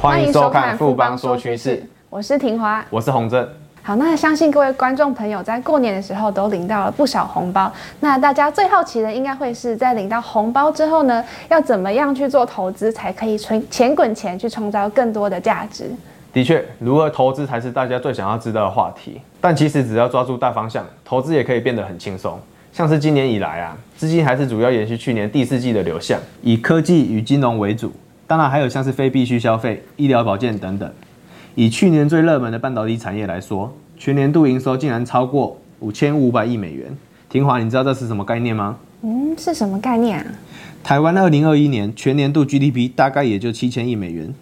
欢迎收看富邦说趋势，我是庭华，我是洪正。好，那相信各位观众朋友在过年的时候都领到了不少红包。那大家最好奇的应该会是在领到红包之后呢，要怎么样去做投资才可以存钱滚钱，去创造更多的价值？的确，如何投资才是大家最想要知道的话题。但其实只要抓住大方向，投资也可以变得很轻松。像是今年以来啊，资金还是主要延续去年第四季的流向，以科技与金融为主。当然还有像是非必需消费、医疗保健等等。以去年最热门的半导体产业来说，全年度营收竟然超过五千五百亿美元。婷华，你知道这是什么概念吗？嗯，是什么概念啊？台湾二零二一年全年度 GDP 大概也就七千亿美元，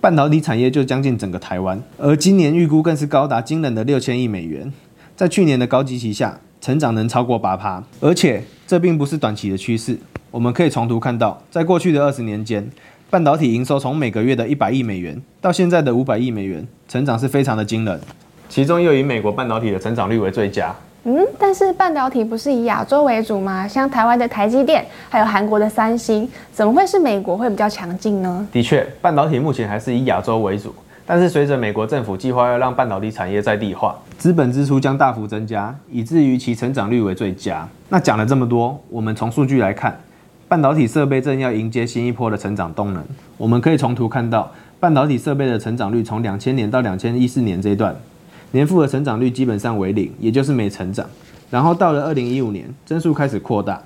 半导体产业就将近整个台湾，而今年预估更是高达惊人的六千亿美元。在去年的高基期下，成长能超过八趴，而且这并不是短期的趋势。我们可以从图看到，在过去的二十年间，半导体营收从每个月的一百亿美元到现在的五百亿美元，成长是非常的惊人。其中又以美国半导体的成长率为最佳。嗯，但是半导体不是以亚洲为主吗？像台湾的台积电，还有韩国的三星，怎么会是美国会比较强劲呢？的确，半导体目前还是以亚洲为主，但是随着美国政府计划要让半导体产业在地化，资本支出将大幅增加，以至于其成长率为最佳。那讲了这么多，我们从数据来看。半导体设备正要迎接新一波的成长动能。我们可以从图看到，半导体设备的成长率从两千年到两千一四年这一段，年复合成长率基本上为零，也就是没成长。然后到了二零一五年，增速开始扩大，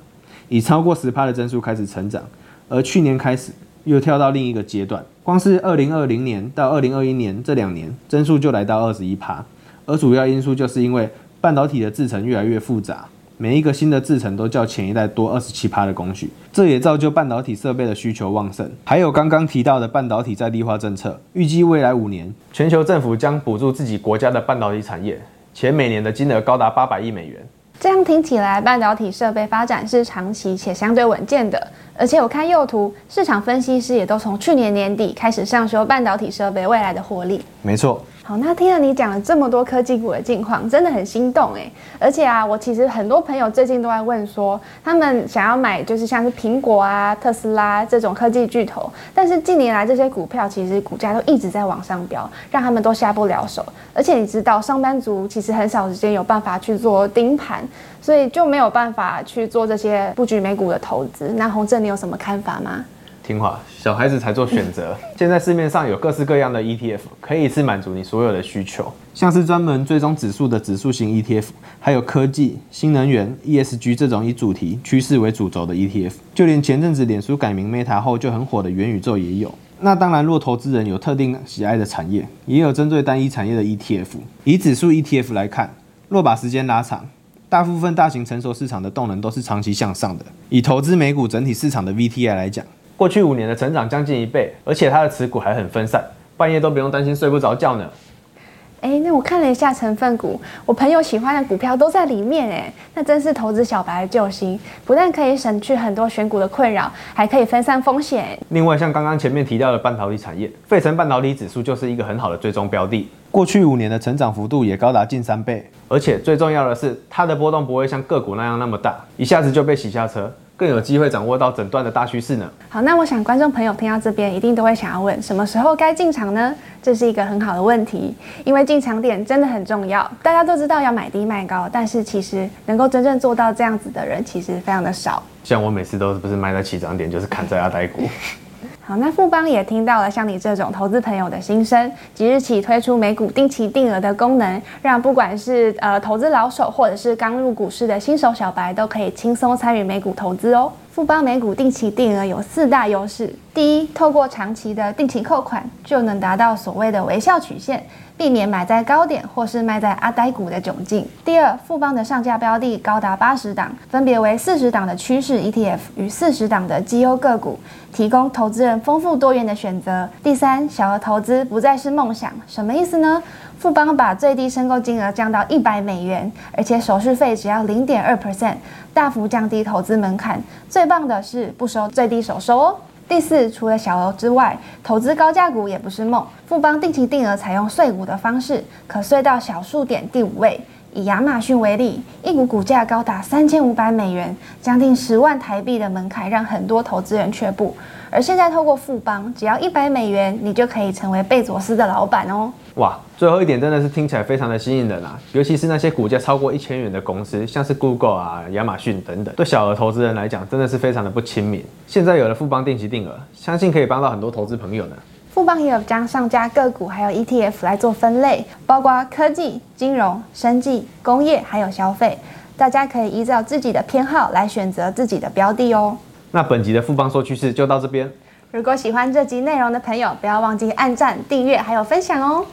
以超过十帕的增速开始成长。而去年开始又跳到另一个阶段，光是二零二零年到二零二一年这两年，增速就来到二十一帕。而主要因素就是因为半导体的制程越来越复杂。每一个新的制程都较前一代多二十七趴的工序，这也造就半导体设备的需求旺盛。还有刚刚提到的半导体在地化政策，预计未来五年，全球政府将补助自己国家的半导体产业，且每年的金额高达八百亿美元。这样听起来，半导体设备发展是长期且相对稳健的。而且我看右图，市场分析师也都从去年年底开始上修半导体设备未来的获利。没错。好，那听了你讲了这么多科技股的近况，真的很心动哎！而且啊，我其实很多朋友最近都在问说，他们想要买就是像是苹果啊、特斯拉这种科技巨头，但是近年来这些股票其实股价都一直在往上飙，让他们都下不了手。而且你知道，上班族其实很少时间有办法去做盯盘，所以就没有办法去做这些布局美股的投资。那洪正，你有什么看法吗？听话，小孩子才做选择。现在市面上有各式各样的 ETF，可以是满足你所有的需求。像是专门追踪指数的指数型 ETF，还有科技、新能源、ESG 这种以主题趋势为主轴的 ETF。就连前阵子脸书改名 Meta 后就很火的元宇宙也有。那当然，若投资人有特定喜爱的产业，也有针对单一产业的 ETF。以指数 ETF 来看，若把时间拉长，大部分大型成熟市场的动能都是长期向上的。以投资美股整体市场的 VTI 来讲。过去五年的成长将近一倍，而且它的持股还很分散，半夜都不用担心睡不着觉呢。哎，那我看了一下成分股，我朋友喜欢的股票都在里面哎，那真是投资小白的救星，不但可以省去很多选股的困扰，还可以分散风险。另外，像刚刚前面提到的半导体产业，费城半导体指数就是一个很好的追踪标的，过去五年的成长幅度也高达近三倍，而且最重要的是，它的波动不会像个股那样那么大，一下子就被洗下车。更有机会掌握到整段的大趋势呢。好，那我想观众朋友听到这边一定都会想要问，什么时候该进场呢？这是一个很好的问题，因为进场点真的很重要。大家都知道要买低卖高，但是其实能够真正做到这样子的人，其实非常的少。像我每次都是不是卖在起涨点，就是砍在阿呆股。那富邦也听到了像你这种投资朋友的心声，即日起推出美股定期定额的功能，让不管是呃投资老手或者是刚入股市的新手小白，都可以轻松参与美股投资哦。富邦美股定期定额有四大优势：第一，透过长期的定期扣款，就能达到所谓的微笑曲线。避免买在高点或是卖在阿呆股的窘境。第二，富邦的上架标的高达八十档，分别为四十档的趋势 ETF 与四十档的绩优个股，提供投资人丰富多元的选择。第三，小额投资不再是梦想，什么意思呢？富邦把最低申购金额降到一百美元，而且手续费只要零点二 percent，大幅降低投资门槛。最棒的是不收最低手收哦。第四，除了小额之外，投资高价股也不是梦。富邦定期定额采用税股的方式，可税到小数点第五位，以亚马逊为例，一股股价高达三千五百美元，将近十万台币的门槛，让很多投资人却步。而现在透过富邦，只要一百美元，你就可以成为贝佐斯的老板哦。哇，最后一点真的是听起来非常的吸引人啊！尤其是那些股价超过一千元的公司，像是 Google 啊、亚马逊等等，对小额投资人来讲，真的是非常的不亲民。现在有了富邦定期定额，相信可以帮到很多投资朋友呢。富邦也有将上家个股还有 ETF 来做分类，包括科技、金融、生技、工业还有消费，大家可以依照自己的偏好来选择自己的标的哦。那本集的富邦说趋势就到这边。如果喜欢这集内容的朋友，不要忘记按赞、订阅还有分享哦。